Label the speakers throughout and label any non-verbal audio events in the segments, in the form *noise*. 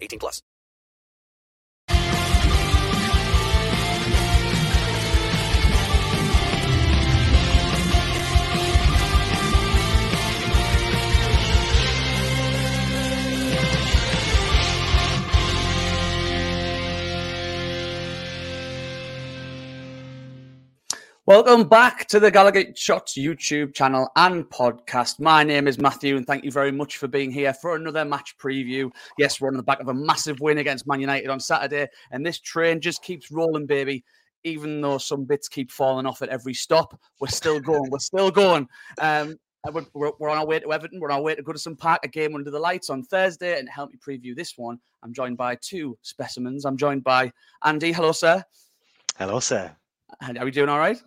Speaker 1: 18 plus.
Speaker 2: Welcome back to the Gallowgate Shots YouTube channel and podcast. My name is Matthew, and thank you very much for being here for another match preview. Yes, we're on the back of a massive win against Man United on Saturday, and this train just keeps rolling, baby. Even though some bits keep falling off at every stop, we're still going. we're still going. Um, we're, we're, on our way to Everton. We're on our way to Goodison Park, a game under the lights on Thursday. And to help me preview this one, I'm joined by two specimens. I'm joined by Andy. Hello, sir.
Speaker 3: Hello, sir.
Speaker 2: How are we doing? All right?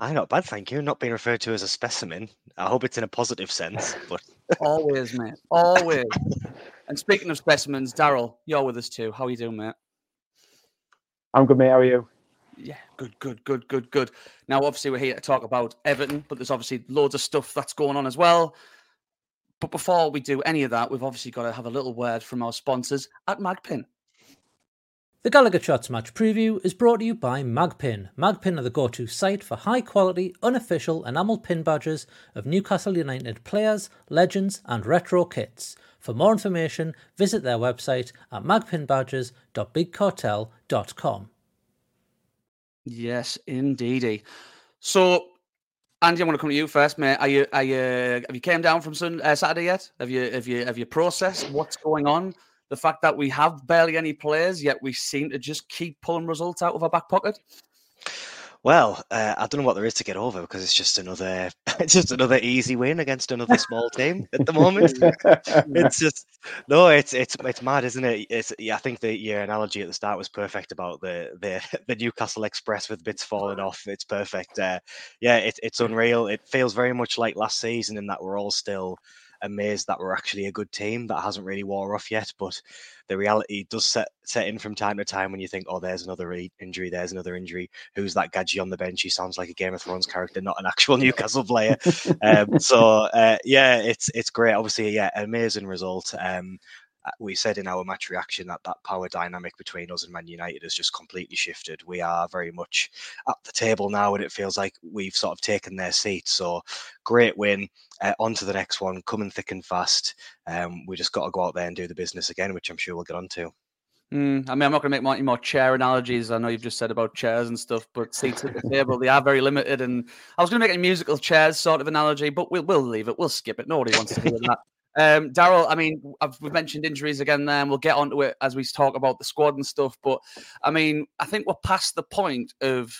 Speaker 3: I'm not bad, thank you. Not being referred to as a specimen. I hope it's in a positive sense, *laughs* but
Speaker 2: Always, mate. Always. *laughs* and speaking of specimens, Daryl, you're with us too. How are you doing, mate?
Speaker 4: I'm good, mate. How are you?
Speaker 2: Yeah, good, good, good, good, good. Now, obviously, we're here to talk about Everton, but there's obviously loads of stuff that's going on as well. But before we do any of that, we've obviously got to have a little word from our sponsors at Magpin.
Speaker 5: The Gallowgate Shots match preview is brought to you by Magpin. Magpin are the go to site for high quality, unofficial enamel pin badges of Newcastle United players, legends, and retro kits. For more information, visit their website at magpinbadges.bigcartel.com.
Speaker 2: Yes, indeedy. So, Andy, I want to come to you first, mate. Are you, are you, have you came down from Sun, uh, Saturday yet? Have you, have you, have you processed what's going on? The fact that we have barely any players, yet we seem to just keep pulling results out of our back pocket.
Speaker 3: well, uh, I don't know what there is to get over because it's just another, *laughs* it's just another easy win against another small team at the moment. *laughs* it's just no, it's it's it's mad, isn't it? It's yeah, I think the your analogy at the start was perfect about the the *laughs* the Newcastle Express with bits falling off. It's perfect. Uh, yeah, it, it's unreal. It feels very much like last season in that we're all still amazed that we're actually a good team that hasn't really wore off yet. But the reality does set set in from time to time when you think, oh, there's another injury, there's another injury. Who's that gadget on the bench? He sounds like a Game of Thrones character, not an actual *laughs* Newcastle player. *laughs* um, so uh, yeah, it's it's great. Obviously, yeah, amazing result. Um, we said in our match reaction that that power dynamic between us and Man United has just completely shifted. We are very much at the table now, and it feels like we've sort of taken their seat. So, great win. Uh, on to the next one, coming thick and fast. Um, we just got to go out there and do the business again, which I'm sure we'll get on to.
Speaker 2: Mm, I mean, I'm not going to make any more chair analogies. I know you've just said about chairs and stuff, but seats at the table, they are very limited. And I was going to make a musical chairs sort of analogy, but we'll, we'll leave it. We'll skip it. Nobody wants to hear that. Um, Daryl, I mean, I've, we've mentioned injuries again there, and we'll get onto it as we talk about the squad and stuff. But I mean, I think we're past the point of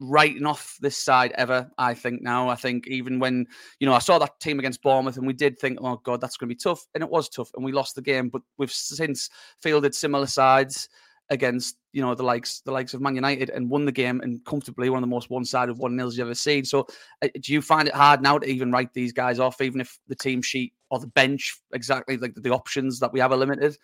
Speaker 2: writing off this side ever. I think now. I think even when you know I saw that team against Bournemouth, and we did think, oh god, that's going to be tough, and it was tough, and we lost the game. But we've since fielded similar sides against you know the likes the likes of Man United and won the game and comfortably one of the most one-sided one nils you've ever seen. So uh, do you find it hard now to even write these guys off, even if the team sheet or the bench exactly like the options that we have are limited?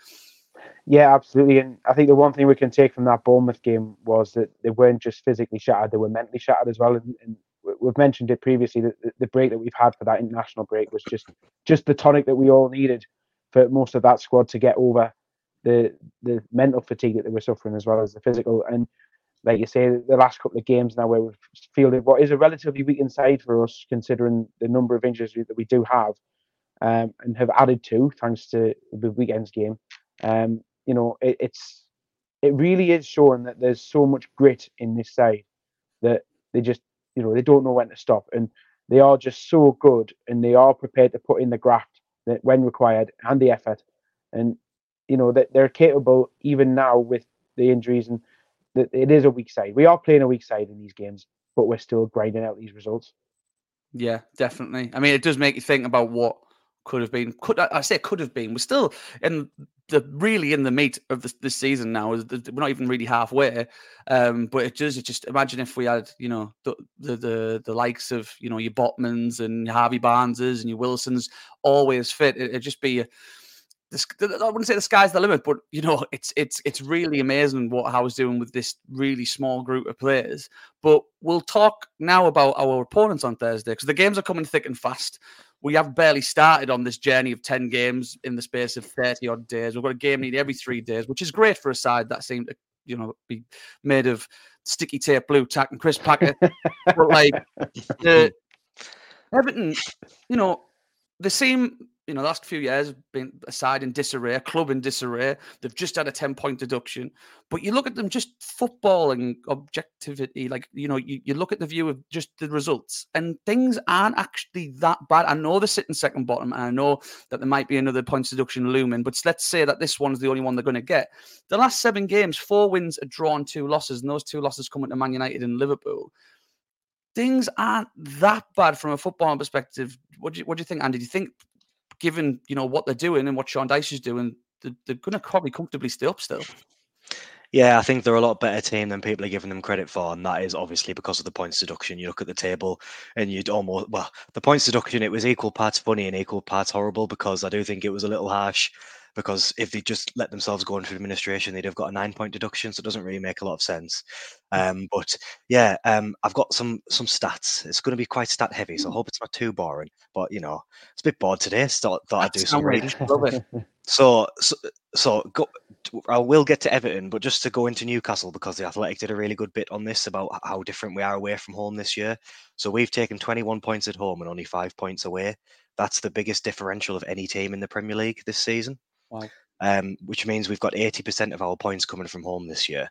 Speaker 4: Yeah, absolutely. And I think the one thing we can take from that Bournemouth game was that they weren't just physically shattered; they were mentally shattered as well. And, and we've mentioned it previously that the break that we've had for that international break was just just the tonic that we all needed for most of that squad to get over the the mental fatigue that they were suffering as well as the physical. And like you say, the last couple of games now where we've fielded what is a relatively weak inside for us, considering the number of injuries that we do have, um, and have added to thanks to the weekend's game. Um, you know, it, it's it really is showing that there's so much grit in this side that they just you know they don't know when to stop, and they are just so good, and they are prepared to put in the graft that when required and the effort, and you know that they're capable even now with the injuries and that it is a weak side. We are playing a weak side in these games, but we're still grinding out these results.
Speaker 2: Yeah, definitely. I mean, it does make you think about what could have been. Could I say could have been? We're still in the really in the meat of this, this season now. We're not even really halfway. Um, but it does. It just imagine if we had, you know, the the the, the likes of you know your Botmans and Harvey Barneses and your Wilsons always fit. It, would just be. I wouldn't say the sky's the limit, but you know, it's it's it's really amazing what Howe's doing with this really small group of players. But we'll talk now about our opponents on Thursday because the games are coming thick and fast we have barely started on this journey of 10 games in the space of 30 odd days. We've got a game nearly every three days, which is great for a side that seemed to, you know, be made of sticky tape, Blu Tack, and crisp packet. but like, *laughs* the, Everton, you know, they seem you know, the last few years been a side in disarray, club in disarray. They've just had a 10 point deduction. But you look at them just football and objectivity, like, you know, you, you look at the view of just the results and things aren't actually that bad. I know they're sitting second bottom and I know that there might be another points deduction looming, but let's say that this one's the only one they're going to get. The last seven games, four wins, a draw, and two losses, and those two losses coming to Man United and Liverpool things aren't that bad from a football perspective. What do you, what do you think, Andy? Do you think given you know what they're doing and what Sean Dyche is doing, they're, they're going to probably comfortably stay up still.
Speaker 3: Yeah, I think they're a lot better team than people are giving them credit for, and that is obviously because of the points deduction. You look at the table, and you'd almost well, the points deduction it was equal parts funny and equal parts horrible because I do think it was a little harsh because if they just let themselves go into administration, they'd have got a nine point deduction. So it doesn't really make a lot of sense. Mm. Um, but yeah, um, I've got some some stats. It's going to be quite stat heavy, so I hope it's not too boring. But you know, it's a bit bored today. So thought, thought I'd do some reading. *laughs* So, so, so go, I will get to Everton, but just to go into Newcastle because the Athletic did a really good bit on this about how different we are away from home this year. So we've taken 21 points at home and only five points away. That's the biggest differential of any team in the Premier League this season.
Speaker 2: Wow.
Speaker 3: Um, which means we've got 80% of our points coming from home this year.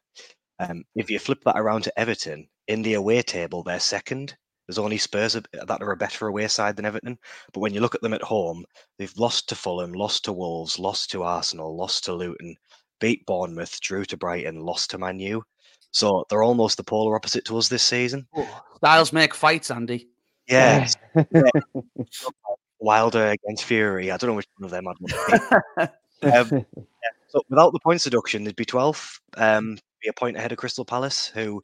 Speaker 3: Um, if you flip that around to Everton, in the away table, they're second. There's only Spurs that are a better away side than Everton. But when you look at them at home, they've lost to Fulham, lost to Wolves, lost to Arsenal, lost to Luton, beat Bournemouth, drew to Brighton, lost to Man U. So they're almost the polar opposite to us this season.
Speaker 2: Oh, styles make fights, Andy.
Speaker 3: Yeah. yeah. *laughs* Wilder against Fury. I don't know which one of them I'd *laughs* um, *laughs* yeah. So without the points deduction, they'd be 12th, um, be a point ahead of Crystal Palace, who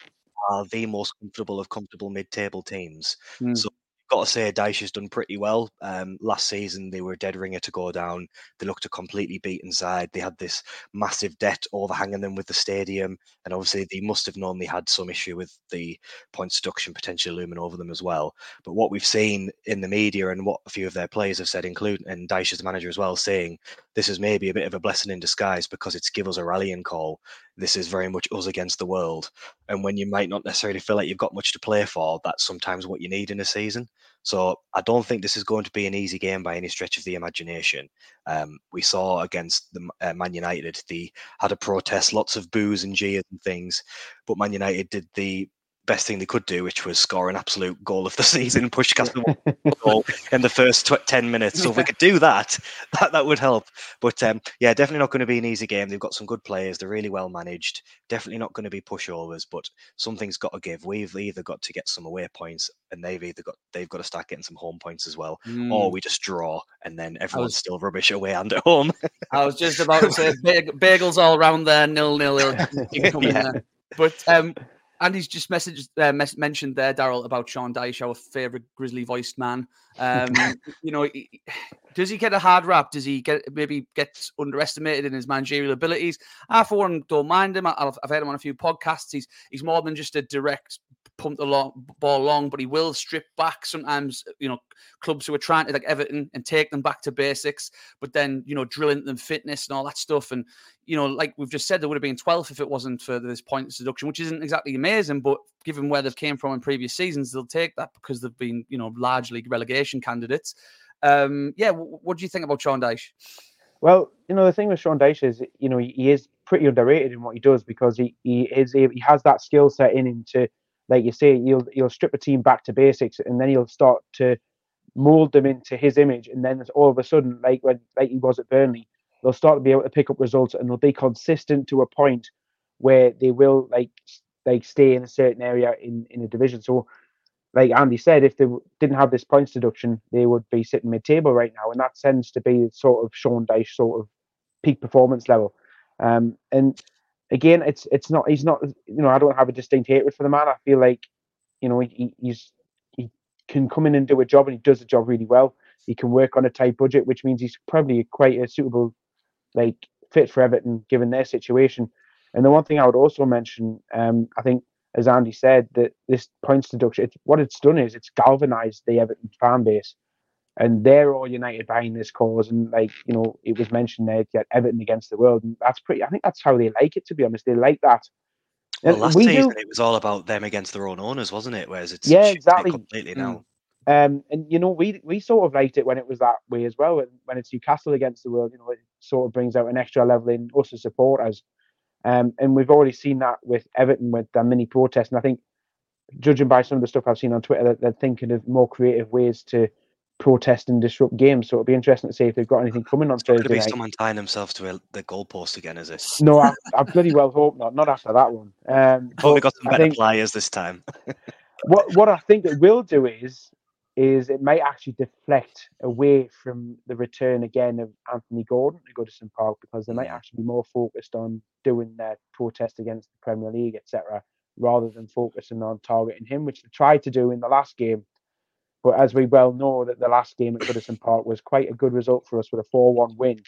Speaker 3: are the most comfortable of comfortable mid-table teams. Mm. So got to say, Dyche has done pretty well. Um, last season, they were a dead ringer to go down. They looked a completely beaten side. They had this massive debt overhanging them with the stadium, and obviously, they must have known they had some issue with the points deduction potentially looming over them as well. But what we've seen in the media and what a few of their players have said, including and the manager as well, saying this is maybe a bit of a blessing in disguise because it's give us a rallying call. This is very much us against the world. And when you might not necessarily feel like you've got much to play for, that's sometimes what you need in a season. So I don't think this is going to be an easy game by any stretch of the imagination. Um, we saw against the uh, Man United, they had a protest, lots of boos and jeers and things, but Man United did the best thing they could do, which was score an absolute goal of the *laughs* season, push Castle goal in the first tw- 10 minutes. So if we could do that, *laughs* that, that would help. But um, yeah, definitely not going to be an easy game. They've got some good players. They're really well managed. Definitely not going to be pushovers, but something's got to give. We've either got to get some away points and they've either got they've got to start getting some home points as well, mm. or we just draw and then everyone's was, still rubbish away and at home. *laughs*
Speaker 2: I was just about to say bagels all around there, nil nil. yeah. But um, Andy's just messaged, uh, mes- mentioned there, Daryl, about Sean Dyche, our favourite grizzly voiced man. Um, *laughs* you know, does he get a hard rap? Does he get maybe get underestimated in his managerial abilities? I, for one, don't mind him. I've, I've heard him on a few podcasts. He's he's more than just a direct pump the ball long, but he will strip back sometimes, you know, clubs who are trying to like Everton and take them back to basics, but then, you know, drill into them fitness and all that stuff. And, you know, like we've just said, there would have been 12th if it wasn't for this point seduction, which isn't exactly amazing, but given where they've came from in previous seasons, they'll take that because they've been, you know, largely relegation candidates. Um, yeah, what do you think about Sean Dyche?
Speaker 4: Well, you know the thing with Sean Dyche is, you know, he, he is pretty underrated in what he does because he he is he has that skill set in him to, like you say, he'll he'll strip a team back to basics and then he'll start to mold them into his image, and then all of a sudden, like when like he was at Burnley, they'll start to be able to pick up results and they'll be consistent to a point where they will like like stay in a certain area in in a division. So, like Andy said, if they didn't have this points deduction, they would be sitting mid-table right now, and that tends to be sort of Sean Dyche sort of peak performance level. Um, and again, it's it's not he's not you know I don't have a distinct hatred for the man. I feel like you know he, he's he can come in and do a job, and he does the job really well. He can work on a tight budget, which means he's probably quite a suitable like fit for Everton given their situation. And the one thing I would also mention, um, I think, as Andy said, that this points deduction, it's, what it's done is it's galvanised the Everton fan base, and they're all united behind this cause. And like you know, it was mentioned there, get Everton against the world, and that's pretty. I think that's how they like it. To be honest, they like that.
Speaker 3: Well, last we season do, it was all about them against their own owners, wasn't it? Whereas it's
Speaker 4: yeah, exactly
Speaker 3: completely now.
Speaker 4: Um, and you know, we we sort of liked it when it was that way as well. When, when it's Newcastle against the world, you know, it sort of brings out an extra level in us as supporters. Um, and we've already seen that with Everton with the mini protest. And I think, judging by some of the stuff I've seen on Twitter, that they're thinking of more creative ways to protest and disrupt games. So it'll be interesting to see if they've got anything coming on
Speaker 3: it's
Speaker 4: Thursday.
Speaker 3: Going to be
Speaker 4: night.
Speaker 3: someone tying themselves to a, the goalpost again, is it?
Speaker 4: No, I, I bloody well hope not. Not after that one. Um, *laughs*
Speaker 3: oh, we got some better think, players this time. *laughs*
Speaker 4: what what I think it will do is is it might actually deflect away from the return again of Anthony Gordon to Goodison Park because they might actually be more focused on doing their protest against the Premier League, etc., rather than focusing on targeting him, which they tried to do in the last game. But as we well know, that the last game at Goodison Park was quite a good result for us with a 4-1 win,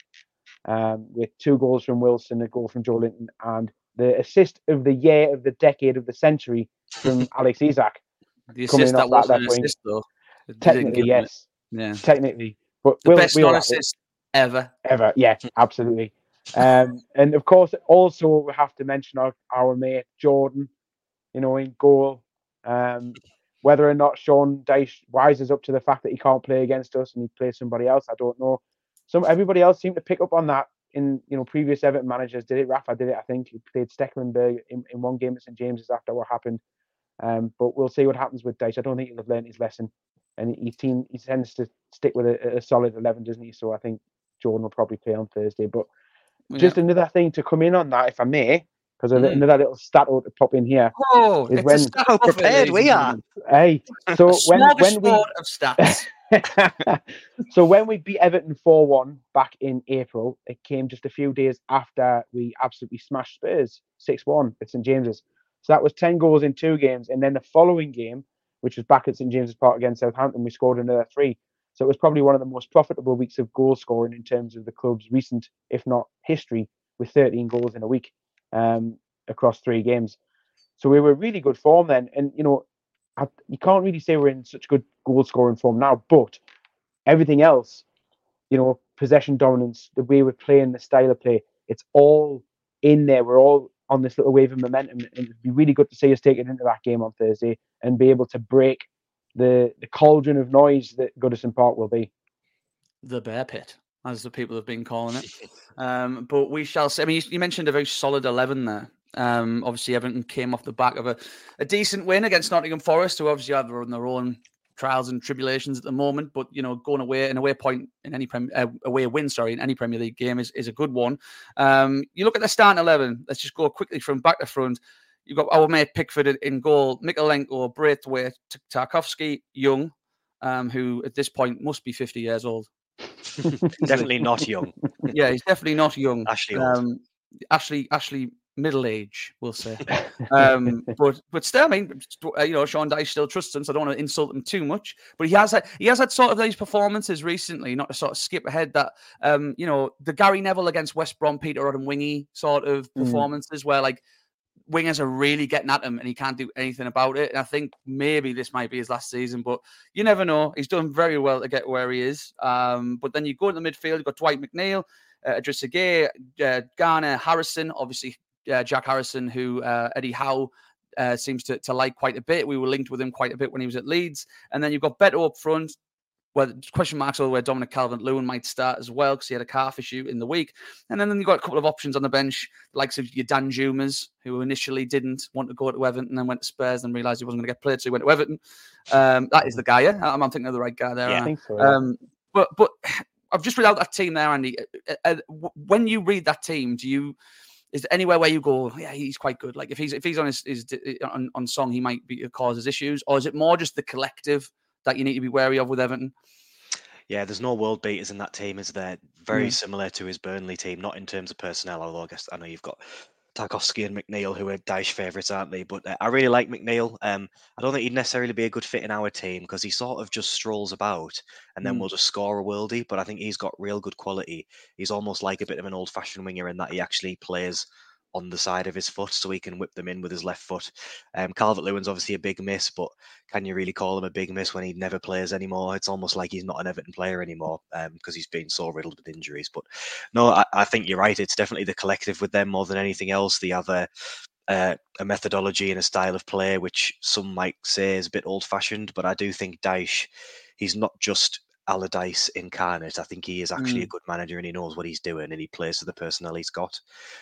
Speaker 4: um, with two goals from Wilson, a goal from Joelinton, and the assist of the year, of the decade, of the century from *laughs* Alex Isak.
Speaker 2: The assist that wasn't an assist, though.
Speaker 4: Technically, yes.
Speaker 2: It. Yeah.
Speaker 4: Technically, but
Speaker 2: the we'll, best we'll non-assist ever.
Speaker 4: Ever, yeah, *laughs* absolutely. um, and of course, also we have to mention our, our mate Jordan, you know, in goal. Um, whether or not Sean Dyche rises up to the fact that he can't play against us and he plays somebody else, I don't know. Some everybody else seemed to pick up on that in you know previous Everton managers did it. Rafa did it, I think. He played Stekelenburg in, in one game at St James's after what happened. Um, but we'll see what happens with Dyche. I don't think he'll have learned his lesson and he team he tends to stick with a, a, solid eleven, doesn't he? So I think Jordan will probably play on Thursday. But yeah. just another thing to come in on that, if I may, because mm. another little stat to pop in here.
Speaker 2: Oh, is when how
Speaker 3: prepared we are.
Speaker 4: Hey, *laughs* so when when we
Speaker 2: of stats. *laughs*
Speaker 4: so when we beat Everton 4-1 back in April, it came just a few days after we absolutely smashed Spurs 6-1 at St James's. So that was 10 goals in two games. And then the following game, which was back at St James's Park against Southampton. We scored another three. So it was probably one of the most profitable weeks of goal scoring in terms of the club's recent, if not history, with 13 goals in a week um, across three games. So we were really good form then. And, you know, I, you can't really say we're in such good goal scoring form now, but everything else, you know, possession dominance, the way we're playing, the style of play, it's all in there. We're all on this little wave of momentum. And it'd be really good to see us take it into that game on Thursday and be able to break the the cauldron of noise that Goodison Park will be.
Speaker 2: The bear pit, as the people have been calling it. *laughs* Um, but we shall see. I mean, you, mentioned a very solid 11 there. Um, obviously, Everton came off the back of a, a decent win against Nottingham Forest, who obviously have on their own trials and tribulations at the moment. But you know, going away an away point in any prem, uh, away win, sorry, in any Premier League game is, is a good one. Um, you look at the starting eleven. Let's just go quickly from back to front. You've got our mate Pickford in goal, Mykolenko, Branthwaite, Tarkowski, Young, um, who at this point must be 50 years old. *laughs*
Speaker 3: definitely not young. *laughs*
Speaker 2: yeah, he's definitely not young.
Speaker 3: Ashley, um,
Speaker 2: Ashley, Ashley, middle age, we'll say. *laughs* Um, but but still, I mean, uh, you know, Sean Dyche still trusts him, so I don't want to insult him too much. But he has had, he has had sort of these performances recently, not to sort of skip ahead. That um, you know, the Gary Neville against West Brom, Peter Odemwingie sort of mm. performances, mm. where like wingers are really getting at him and he can't do anything about it. And I think maybe this might be his last season, but you never know. He's done very well to get where he is. Um, but then you go to the midfield, you've got Dwight McNeil, uh, Idrissa Gueye, uh, Garner, Harrison, obviously uh, Jack Harrison, who uh, Eddie Howe uh, seems to, to like quite a bit. We were linked with him quite a bit when he was at Leeds. And then you've got Beto up front, well, question marks over where Dominic Calvert Lewin might start as well because he had a calf issue in the week. And then, then you've got a couple of options on the bench, the likes of your Danjumas, who initially didn't want to go to Everton and then went to Spurs and realised he wasn't going to get played, so he went to Everton. Um, that is the guy, yeah? I'm, I'm, thinking of the right guy there.
Speaker 4: Yeah, I think so. Yeah.
Speaker 2: Um, but, but *sighs* I've just read out that team there, Andy. Uh, uh, when you read that team, do you is there anywhere where you go, yeah, he's quite good? Like if he's if he's on his, his on, on song, he might be causes issues, or is it more just the collective that you need to be wary of with Everton?
Speaker 3: Yeah, there's no world beaters in that team, is there? Very mm. similar to his Burnley team, not in terms of personnel, although I guess I know you've got Tarkowski and McNeil, who are Dyche favourites, aren't they? But uh, I really like McNeil. Um, I don't think he'd necessarily be a good fit in our team because he sort of just strolls about and then mm. we'll just score a worldie. But I think he's got real good quality. He's almost like a bit of an old fashioned winger in that he actually plays on the side of his foot so he can whip them in with his left foot. Um, Calvert Lewin's obviously a big miss, but can you really call him a big miss when he never plays anymore? It's almost like he's not an Everton player anymore because um, he's been so riddled with injuries. But no, I, I, think you're right. It's definitely the collective with them more than anything else. The other. Uh, a methodology and a style of play, which some might say is a bit old fashioned, but I do think Dyche, he's not just Allardyce incarnate. I think he is actually mm. a good manager and he knows what he's doing and he plays to the personnel he's got.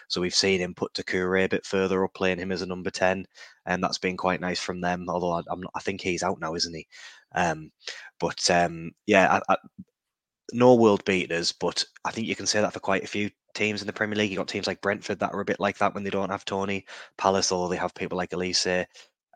Speaker 3: So we've seen him put Doucouré a bit further up, playing him as a number 10, and that's been quite nice from them. Although I, not, I think he's out now, isn't he? Um, but um, yeah, I, I, no world beaters, but I think you can say that for quite a few teams in the Premier League. You've got teams like Brentford that are a bit like that when they don't have Toney, Palace, although they have people like Olise.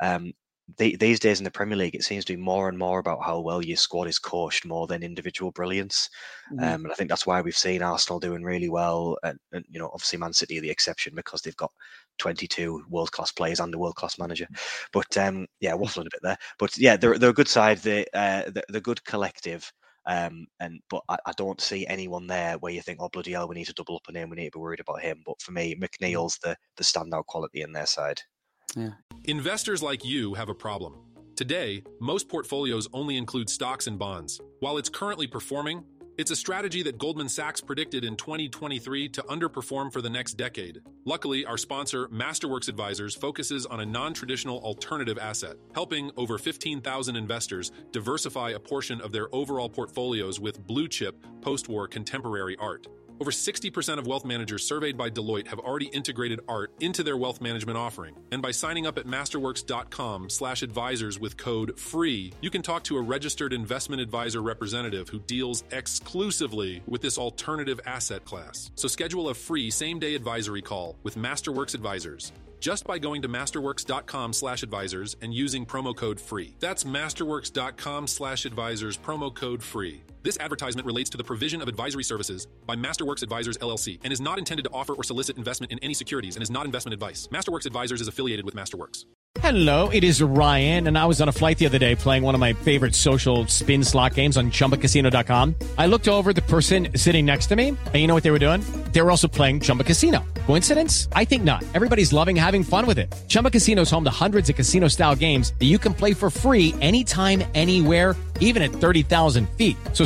Speaker 3: Um, they, these days in the Premier League, it seems to be more and more about how well your squad is coached more than individual brilliance. Mm-hmm. Um, and I think that's why we've seen Arsenal doing really well. And, and, you know, obviously Man City are the exception because they've got 22 world class players and a world class manager. But um, yeah, waffling a bit there. But yeah, they're, they're a good side. They, uh, they're, they're good collective. Um, and but I, I, don't see anyone there where you think, oh bloody hell, we need to double up on him. We need to be worried about him. But for me, mm. McNeil's the the standout quality in their side.
Speaker 6: Yeah. Investors like you have a problem. Today, most portfolios only include stocks and bonds. While it's currently performing, it's a strategy that Goldman Sachs predicted in 2023 to underperform for the next decade. Luckily, our sponsor, Masterworks Advisors, focuses on a non traditional alternative asset, helping over 15,000 investors diversify a portion of their overall portfolios with blue chip post war contemporary art. Over 60% of wealth managers surveyed by Deloitte have already integrated art into their wealth management offering. And by signing up at masterworks.com/advisors with code FREE, you can talk to a registered investment advisor representative who deals exclusively with this alternative asset class. So schedule a free same-day advisory call with Masterworks Advisors just by going to masterworks.com slash advisors and using promo code FREE. That's masterworks.com slash advisors, promo code FREE. This advertisement relates to the provision of advisory services by Masterworks Advisors LLC and is not intended to offer or solicit investment in any securities and is not investment advice. Masterworks Advisors is affiliated with Masterworks.
Speaker 7: Hello, it is Ryan, and I was on a flight the other day playing one of my favorite social spin slot games on chumbacasino.com. I looked over the person sitting next to me, and you know what they were doing? They were also playing Chumba Casino. Coincidence? I think not. Everybody's loving having fun with it. Chumba Casino is home to hundreds of casino style games that you can play for free anytime, anywhere even at 30,000 feet. So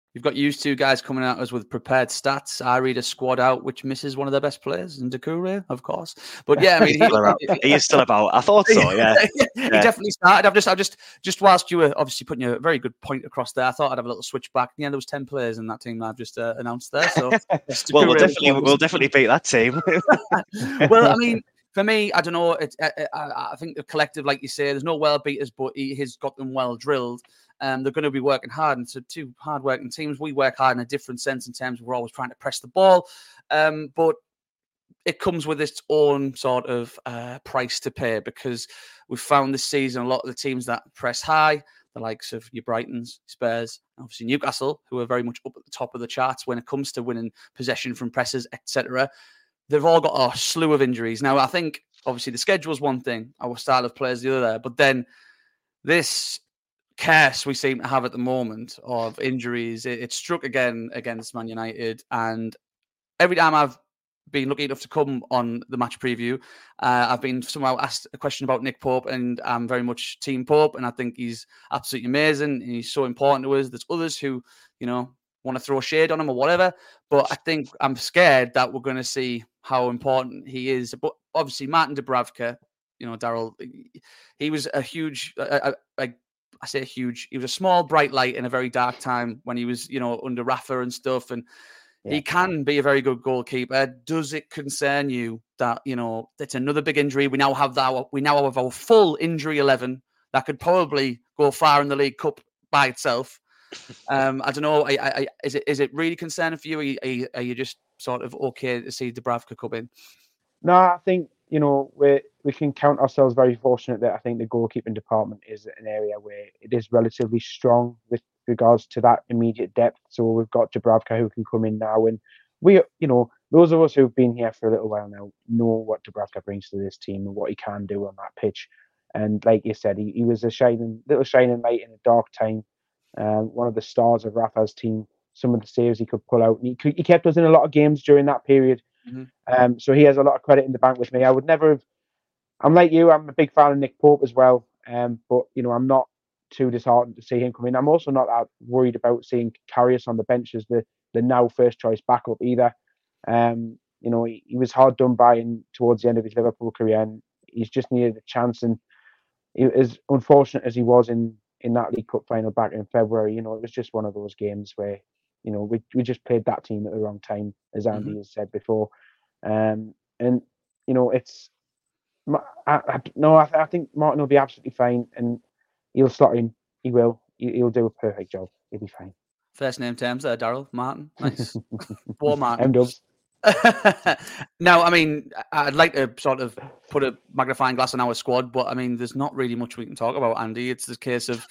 Speaker 2: You've got used to guys coming at us with prepared stats. I read a squad out which misses one of their best players, and Doucouré, of course. But yeah, I mean, *laughs*
Speaker 3: he, he, is still about. I thought so. *laughs* Yeah.
Speaker 2: he definitely started. I've just, I've just, just whilst you were obviously putting a very good point across there, I thought I'd have a little switch back. Yeah, there was ten players in that team that I've just uh, announced there. So *laughs*
Speaker 3: well, we'll definitely, we'll definitely beat that team.
Speaker 2: well, I mean, for me, I don't know. It, I, I, think the collective, like you say, there's no well beaters, but he has got them well drilled. Um, they're going to be working hard. And so, two hard working teams, we work hard in a different sense in terms of we're always trying to press the ball. Um, but it comes with its own sort of uh, price to pay because we've found this season a lot of the teams that press high, the likes of your Brightons, Spurs, obviously Newcastle, who are very much up at the top of the charts when it comes to winning possession from presses, etc. They've all got a slew of injuries. Now, I think obviously the schedule is one thing, our style of players the other, but then this curse we seem to have at the moment of injuries. It, it, struck again against Man United, and every time I've been lucky enough to come on the match preview, uh, I've been somehow asked a question about Nick Pope, and I'm very much Team Pope, and I think he's absolutely amazing, and he's so important to us. There's others who, you know, want to throw shade on him or whatever, but I think I'm scared that we're going to see how important he is. But obviously, Martin Dubravka, you know, Daryl, he was a huge, I, say huge, he was a small bright light in a very dark time when he was, you know, under Rafa and stuff. And yeah. he can be a very good goalkeeper. Does it concern you that, you know, it's another big injury? We now have that, we now have our full injury 11 that could probably go far in the League Cup by itself. Um, I don't know. I, I, is it is it really concerning for you? Are you, are you, are you just sort of okay to see Dubravka come in?
Speaker 4: No, I think you know we we can count ourselves very fortunate that I think the goalkeeping department is an area where it is relatively strong with regards to that immediate depth. So we've got Dubravka who can come in now, and we, you know, those of us who've been here for a little while now know what Dubravka brings to this team and what he can do on that pitch. And like you said, he, he was a shining little shining light in a dark time. Um, one of the stars of Rafa's team. Some of the saves he could pull out. and He, he kept us in a lot of games during that period. Mm-hmm. Um, so he has a lot of credit in the bank with me. I would never have. I'm like you. I'm a big fan of Nick Pope as well. Um, but you know, I'm not too disheartened to see him come in. I'm also not that worried about seeing Karius on the bench as the the now first choice backup either. Um, you know, he, he, was hard done by in, towards the end of his Liverpool career, and he's just needed a chance. And he, as unfortunate as he was in in that League Cup final back in February, you know, it was just one of those games where you know we we just played that team at the wrong time, as Andy mm-hmm. has said before. Um, and you know, it's I, I, no, I, I think Martin will be absolutely fine, and he'll slot in. He will. He, will do a perfect job. He'll be fine.
Speaker 2: First name terms there, Daryl Martin. Nice. *laughs* Poor Martin.
Speaker 4: M dubs. *laughs*
Speaker 2: now, I mean, I'd like to sort of put a magnifying glass on our squad, but I mean, there's not really much we can talk about, Andy. It's the case of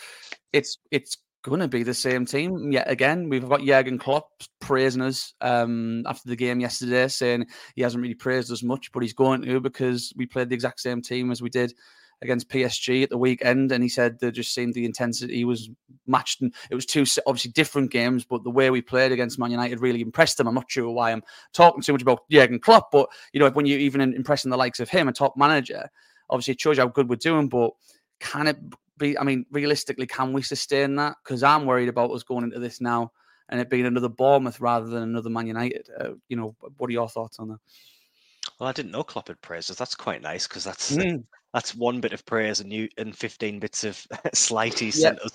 Speaker 2: it's it's going to be the same team yet again. We've got Jurgen Klopp praising us um, after the game yesterday, saying he hasn't really praised us much, but he's going to because we played the exact same team as we did against PSG at the weekend, and he said they just seemed the intensity was matched, and it was two obviously different games, but the way we played against Man United really impressed them. I'm not sure why I'm talking too much about Jurgen Klopp, but you know when you're even impressing the likes of him, a top manager, obviously it shows you how good we're doing. But can it be? I mean, realistically, can we sustain that? Because I'm worried about us going into this now and it being another Bournemouth rather than another Man United. Uh, you know, what are your thoughts on that?
Speaker 3: Well, I didn't know Klopp had praised. That's quite nice because that's mm *laughs* that's one bit of praise and you and 15 bits of *laughs* slighty sent us.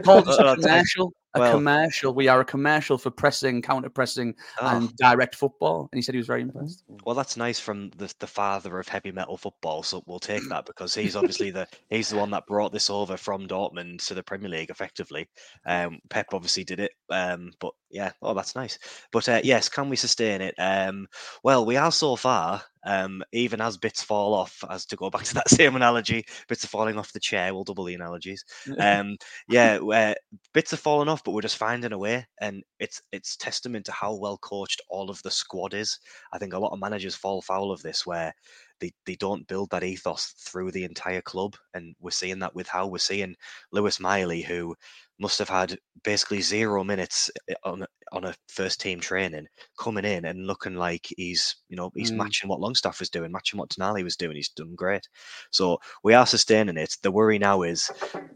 Speaker 2: Called a commercial. A well, commercial. We are a commercial for pressing, counter pressing, oh. and direct football. And he said he was very impressed.
Speaker 3: Well, that's nice from the, the father of heavy metal football. So we'll take that because he's obviously the he's the one that brought this over from Dortmund to the Premier League effectively. Um, Pep obviously did it. Um, but yeah, oh, that's nice. But uh, yes, can we sustain it? Um, well, we are so far um, even as bits fall off, as to go back to *laughs* that same analogy, bits are falling off the chair. We'll double the analogies. *laughs* Um, yeah, where bits are falling off, but we're just finding a way, and it's it's testament to how well coached all of the squad is. I think a lot of managers fall foul of this, where they, they don't build that ethos through the entire club, and we're seeing that with how we're seeing Lewis Miley, who must have had basically zero minutes eh, on on a first team training, coming in and looking like he's you know he's mm. matching what Longstaff was doing, matching what Tonali was doing. He's done great. So we are sustaining it. The worry now is,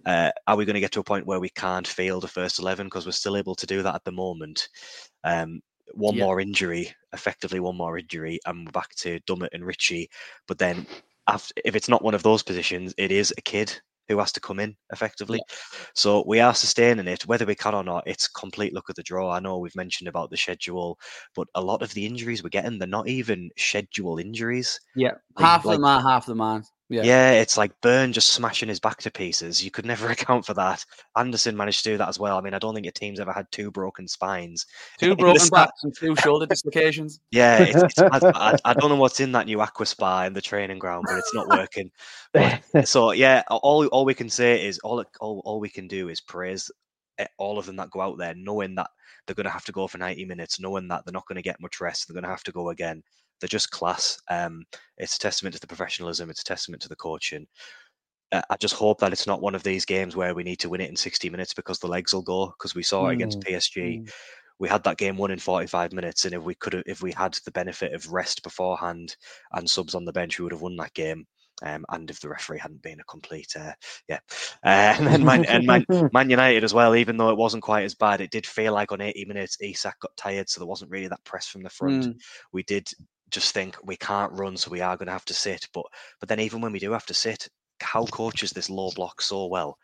Speaker 3: uh, are we going to get to a point where we can't field a first eleven because we're still able to do that at the moment? Um, one yeah. more injury, effectively one more injury, and we're back to Dummett and Ritchie. But then, after, if it's not one of those positions, it is a kid who has to come in effectively. Yeah. So we are sustaining it, whether we can or not. It's complete look at the draw. I know we've mentioned about the schedule, but a lot of the injuries we're getting, they're not even schedule injuries.
Speaker 2: Yeah, half like, of them are, half of them aren't.
Speaker 3: Yeah. yeah, it's like Burn just smashing his back to pieces. You could never *laughs* account for that. Anderson managed to do that as well. I mean, I don't think your team's ever had two broken spines, *laughs*
Speaker 2: two broken backs, and two shoulder dislocations. *laughs*
Speaker 3: Yeah, it's, it's, I, I, don't know what's in that new aqua spa in the training ground, but it's not working. But, so yeah, all all we can say is all all all we can do is praise eh, all of them that go out there, knowing that they're going to have to go for 90 minutes, knowing that they're not going to get much rest, they're going to have to go again they're just class. Um, it's a testament to the professionalism. It's a testament to the coaching. Uh, I just hope that it's not one of these games where we need to win it in 60 minutes because the legs will go. Because we saw it against mm, PSG. Mm. We had that game won in 45 minutes, and if we could, if we had the benefit of rest beforehand and subs on the bench, we would have won that game. Um, and if the referee hadn't been a complete, uh, yeah, uh, *laughs* and, Man, and Man, *laughs* Man, United as well. Even though it wasn't quite as bad, it did feel like on 80 minutes Isak got tired, so there wasn't really that press from the front. Mm. We did just think we can't run, so we are going to have to sit. But but then even when we do have to sit, how coaches this low block so well.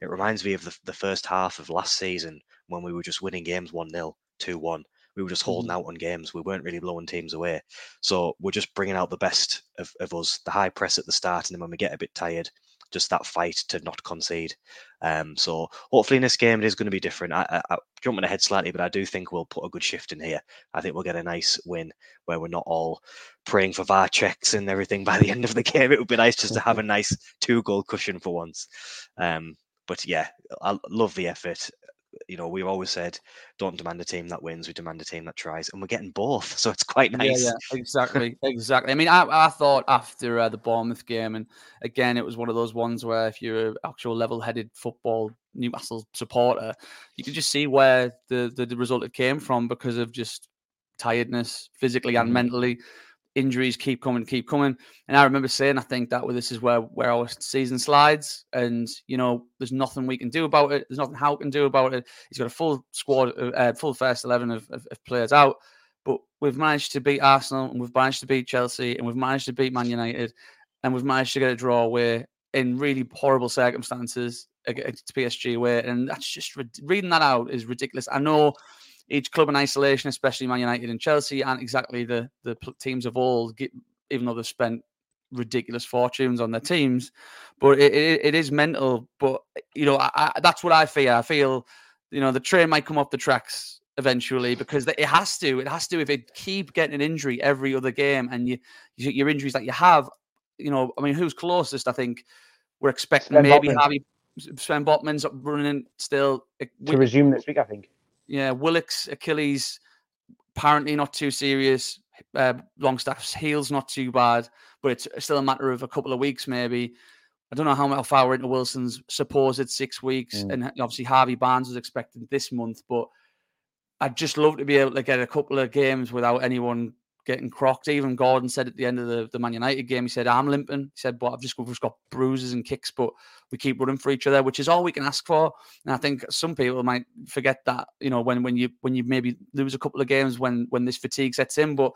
Speaker 3: It reminds me of the, the first half of last season when we were just winning games 1 0, 2 1. We were just holding
Speaker 2: Mm-hmm.
Speaker 3: out on games. We weren't really blowing teams away. So we're just bringing out the best of, of us, the high press at the start. And then when we get a bit tired, just that fight to not concede. Um, so hopefully in this game it is going to be different. I, I, I jumping ahead slightly, but I do think we'll put a good shift in here. I think we'll get a nice win where we're not all praying for VAR checks and everything by the *laughs* end of the game. It would be nice just to have a *laughs* nice two goal cushion for once. Um, but yeah, I love the effort. You know, we've always said, don't demand a team that wins, we demand a team that tries, and we're getting both. *laughs* So it's quite nice.
Speaker 2: Yeah, yeah, *laughs* exactly, exactly. I mean, I, I thought after uh, the Bournemouth game, and again, it was one of those ones where if you're an actual level-headed football Newcastle supporter, you could just see where the, the, the result it came from because of just tiredness, physically and
Speaker 3: Mhm.
Speaker 2: mentally. Injuries keep coming, keep coming, and I remember saying, I think that this is where where our season slides, and you know, there's nothing we can do about it. There's nothing Howe can do about it. He's got a full squad, uh, full first eleven of, of, of players out but we've managed to beat Arsenal and we've managed to beat Chelsea and we've managed to beat Man United and we've managed to get a draw away in really horrible circumstances against PSG away. And that's just reading that out is ridiculous. I know each club in isolation, especially Man United and Chelsea, aren't exactly the the teams of old, even though they've spent ridiculous fortunes on their teams. But it, it, it is mental. But you know, I, I, that's what I fear. I feel you know the train might come off the tracks eventually because it has to. It has to. If it keep getting an injury every other game, and you, you your injuries that you have, you know, I mean, who's closest? I think we're expecting
Speaker 4: Sven
Speaker 2: maybe
Speaker 4: Botman.
Speaker 2: Harvey Sven Botman's running still. uh,
Speaker 4: to
Speaker 2: Wi-
Speaker 4: resume this week, I think.
Speaker 2: Yeah, Willock's Achilles apparently not too serious. Uh, Longstaff's heel's not too bad, but it's still a matter of a couple of weeks, maybe. I don't know how, far we're into Wilson's supposed six weeks,
Speaker 4: Mm.
Speaker 2: and obviously Harvey Barnes is expected this month. But I'd just love to be able to get a couple of games without anyone getting crocked. Even Gordon said at the end of the, the Man United game, he said, "I'm limping." He said, "But I've just, we've just got bruises and kicks, but we keep running for each other, which is all we can ask for." And I think some people might forget that, you know, when when you when you maybe lose a couple of games when when this fatigue sets in, but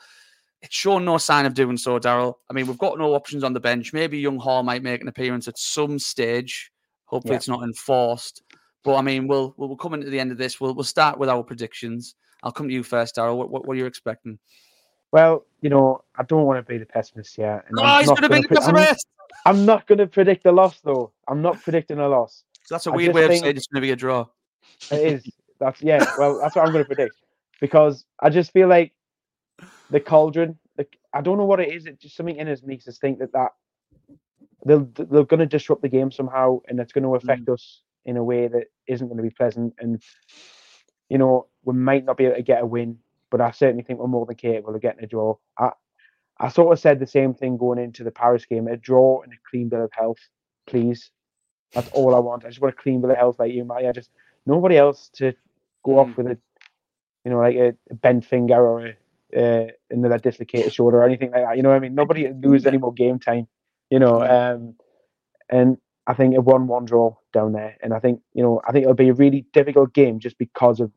Speaker 2: it's shown no sign of doing so, Daryl. I mean, we've got no options on the bench. Maybe Young Hall might make an appearance at some stage. Hopefully,
Speaker 4: Yeah.
Speaker 2: it's not enforced. But I mean, we'll we'll we'll come into the end of this. We'll we'll start with our predictions. I'll come to you first, Daryl. What, what what are you expecting?
Speaker 4: Well, you know, I don't want to be the pessimist here. and
Speaker 2: Oh,
Speaker 4: I'm
Speaker 2: he's going to be the
Speaker 4: pre- I'm-
Speaker 2: pessimist.
Speaker 4: I'm not going to predict a loss, though. I'm not predicting a loss.
Speaker 2: So that's a
Speaker 4: I
Speaker 2: weird way of saying it's going to be a draw.
Speaker 4: It is. That's yeah. Well, that's what I'm going to predict because I just feel like the cauldron. The, I don't know what it is. It just something in us makes us think that that they'll they're going to disrupt the game somehow, and it's going to affect mm. us in a way that isn't going to be pleasant. And you know, we might not be able to get a win, but I certainly think we're more than capable of getting a draw. I I sort of said the same thing going into the Paris game: a draw and a clean bill of health, please. That's all I want. I just want a clean bill of health like you, Matty. I just nobody else to go off with a, you know, like a, a bent finger or a uh, another dislocated shoulder or anything like that. You know what I mean? Nobody lose any more game time. You know, um, and I think a one-one draw down there, and I think you know, I think it'll be a really difficult game just because of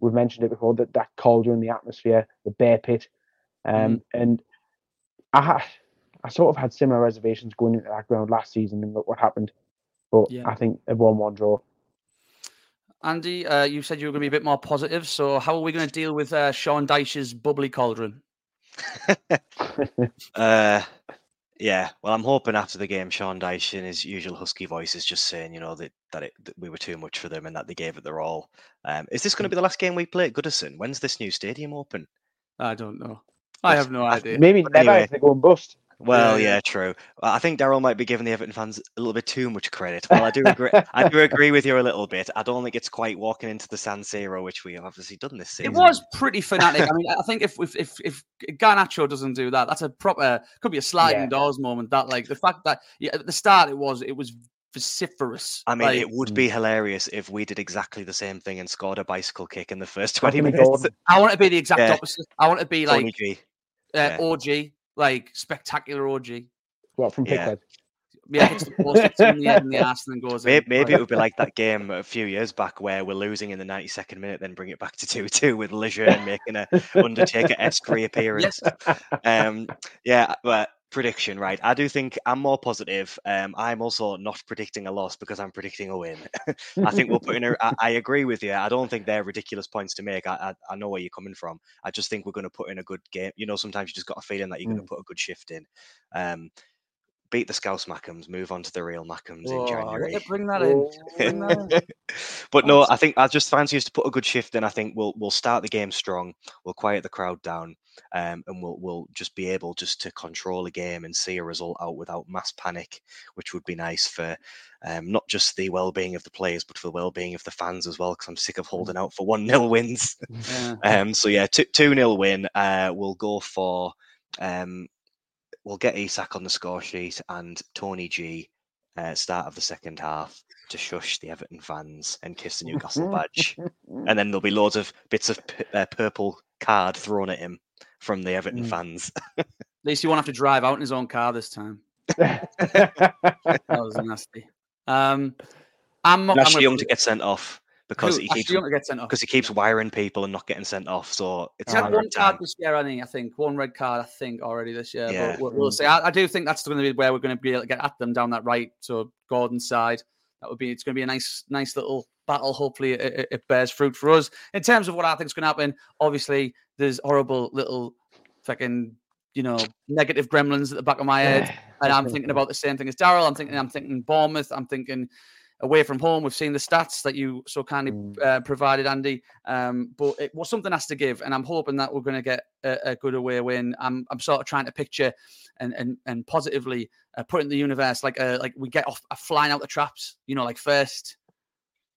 Speaker 4: we've mentioned it before that that cauldron, the atmosphere, the bear pit, um, and I I sort of had similar reservations going into that ground last season and look what happened. But
Speaker 2: Yeah.
Speaker 4: I think a one-one draw.
Speaker 2: Andy, uh, you said you were going to be a bit more positive. So how are we going to deal with uh, Sean Dyche's bubbly cauldron? *laughs*
Speaker 3: Uh, yeah. Well, I'm hoping after the game, Sean Dyche in his usual husky voice is just saying, you know, that that, it, that we were too much for them and that they gave it their all. Um, is this going to be the last game we play at Goodison? When's this new stadium open?
Speaker 2: I don't know. I have no idea.
Speaker 4: Maybe
Speaker 3: But
Speaker 4: never
Speaker 3: anyway.
Speaker 4: if they go and bust.
Speaker 3: Well,
Speaker 2: Yeah,
Speaker 3: yeah, true. I think Daryl might be giving the Everton fans a little bit too much credit. Well, I do *laughs* agree. I do agree with you a little bit. I don't think it's quite walking into the San Siro, which we have obviously done this season.
Speaker 2: It was pretty fanatic. I mean, I think if if if, if Garnacho doesn't do that, that's a proper could be a sliding
Speaker 4: Yeah.
Speaker 2: doors moment. That like the fact that yeah, at the start it was it was vociferous.
Speaker 3: I mean,
Speaker 2: like,
Speaker 3: it would be hilarious if we did exactly the same thing and scored a bicycle kick in the first 20 minutes.
Speaker 2: I want to be the exact
Speaker 3: Yeah.
Speaker 2: opposite. I want to be like uh,
Speaker 3: yeah.
Speaker 2: OG, like spectacular OG.
Speaker 4: What from
Speaker 3: Yeah.
Speaker 4: Pickford? *laughs*
Speaker 2: Yeah, hits the post, hits in the head and the *laughs* ass, and then goes in.
Speaker 3: Maybe, maybe it would be like that game a few years back where we're losing in the 92nd minute, then bring it back to 2 2 with Lejeune making a *laughs* Undertaker esque reappearance. Um, yeah, but prediction, right? I do think I'm more positive. Um, I'm also not predicting a loss because I'm predicting a win. *laughs* I think we'll put in a. I, I agree with you. I don't think they're ridiculous points to make. I, I, I know where you're coming from. I just think we're going to put in a good game. You know, sometimes you just got a feeling that you're going to put a good shift in. Um, beat the Scouse Mackems, move on to the real Mackems
Speaker 2: Oh,
Speaker 3: in January.
Speaker 2: bring that in. *laughs* Bring that in.
Speaker 3: but no, I think I just fancy us to put a good shift in. I think we'll we'll start the game strong. We'll quiet the crowd down, um, and we'll we'll just be able just to control a game and see a result out without mass panic, which would be nice for um, not just the well-being of the players, but for the well-being of the fans as well. Because I'm sick of holding out for one 0 *laughs* wins.
Speaker 2: Yeah.
Speaker 3: um, so yeah, two two 0 win. Uh, we'll go for. Um, we'll get Isak on the score sheet and Tony G uh, start of the second half to shush the Everton fans and kiss the Newcastle badge. And then there'll be loads of bits of p- uh, purple card thrown at him from the Everton
Speaker 4: Mm.
Speaker 3: fans.
Speaker 2: At least he won't have to drive out in his own car this time. *laughs* That was nasty. Um, I'm not. I'm
Speaker 3: Young to get sent off because
Speaker 2: Who?
Speaker 3: he keeps
Speaker 2: get sent off.
Speaker 3: because he keeps wiring people and not getting sent off. So it's
Speaker 2: had one card this year, I think. I think one red card, I think, already this year.
Speaker 3: Yeah.
Speaker 2: But we'll, we'll see. I, I do think that's going to be where we're going to be able to get at them down that right. So Gordon's side, that would be. It's going to be a nice, nice little battle. Hopefully, it, it- it bears fruit for us. In terms of what I think is going to happen, obviously, there's horrible little fucking, you know, negative gremlins at the back of my head, *laughs* and I'm thinking about the same thing as Daryl. I'm thinking, I'm thinking Bournemouth. I'm thinking away from home. We've seen the stats that you so kindly
Speaker 4: Mm.
Speaker 2: uh, provided, Andy. Um, but it well, something has to give, and I'm hoping that we're going to get a, a good away win. I'm, I'm sort of trying to picture and and and positively uh, put in the universe like uh, like we get off uh, flying out the traps. You know, like first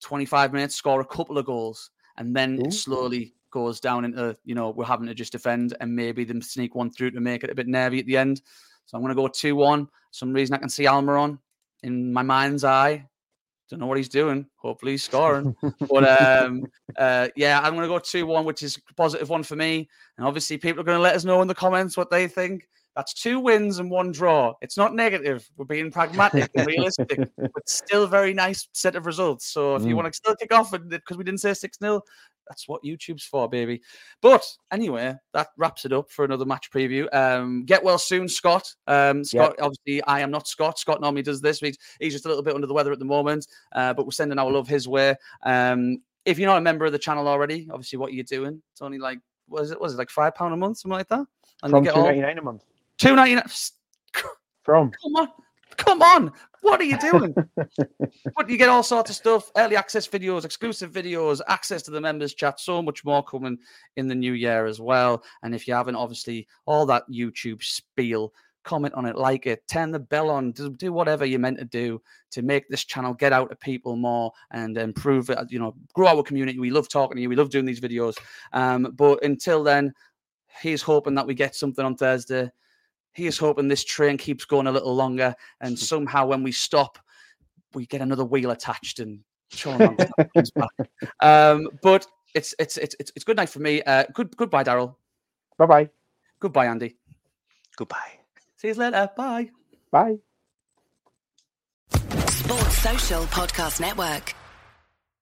Speaker 2: 25 minutes, score a couple of goals, and then
Speaker 4: Ooh.
Speaker 2: slowly goes down into you know we're having to just defend, and maybe them sneak one through to make it a bit nervy at the end. So I'm going to go two one. Some reason I can see Almiron in my mind's eye. Don't know what he's doing. Hopefully he's scoring. *laughs* but um, uh, yeah, I'm going to go 2 1, which is a positive one for me. And obviously, people are going to let us know in the comments what they think. That's two wins and one draw. It's not negative. We're being pragmatic and realistic, *laughs* but still a very nice set of results. So if you
Speaker 4: Mm.
Speaker 2: want to still kick off because we didn't say 6 0, that's what YouTube's for, baby. But anyway, that wraps it up for another match preview. Um, get well soon, Scott. Um, Scott, obviously, I am not Scott. Scott normally does this. He's, he's just a little bit under the weather at the moment, uh, but we're sending our love his way. Um, if you're not a member of the channel already, obviously, what are you doing? It's only like, what is it? Was it like five pound a month, something like that? And
Speaker 4: From
Speaker 2: you
Speaker 4: two
Speaker 2: get all
Speaker 4: a month.
Speaker 2: two ninety nine.
Speaker 4: From.
Speaker 2: Come on, come on. What are you doing? *laughs* but you get all sorts of stuff, early access videos, exclusive videos, access to the members chat, so much more coming in the new year as well. And if you haven't, obviously, all that YouTube spiel, comment on it, like it, turn the bell on, do, do whatever you're meant to do to make this channel get out to people more and improve it, you know, grow our community. We love talking to you, we love doing these videos. Um, but until then, he's hoping that we get something on Thursday. He is hoping this train keeps going a little longer, and *laughs* somehow when we stop, we get another wheel attached and Sean comes back. Um, but it's it's it's it's it's good night for me. Uh, good goodbye, Daryl.
Speaker 4: Bye bye.
Speaker 2: Goodbye, Andy.
Speaker 3: Goodbye.
Speaker 2: See you later. Bye.
Speaker 4: Bye.
Speaker 8: Sports Social Podcast Network.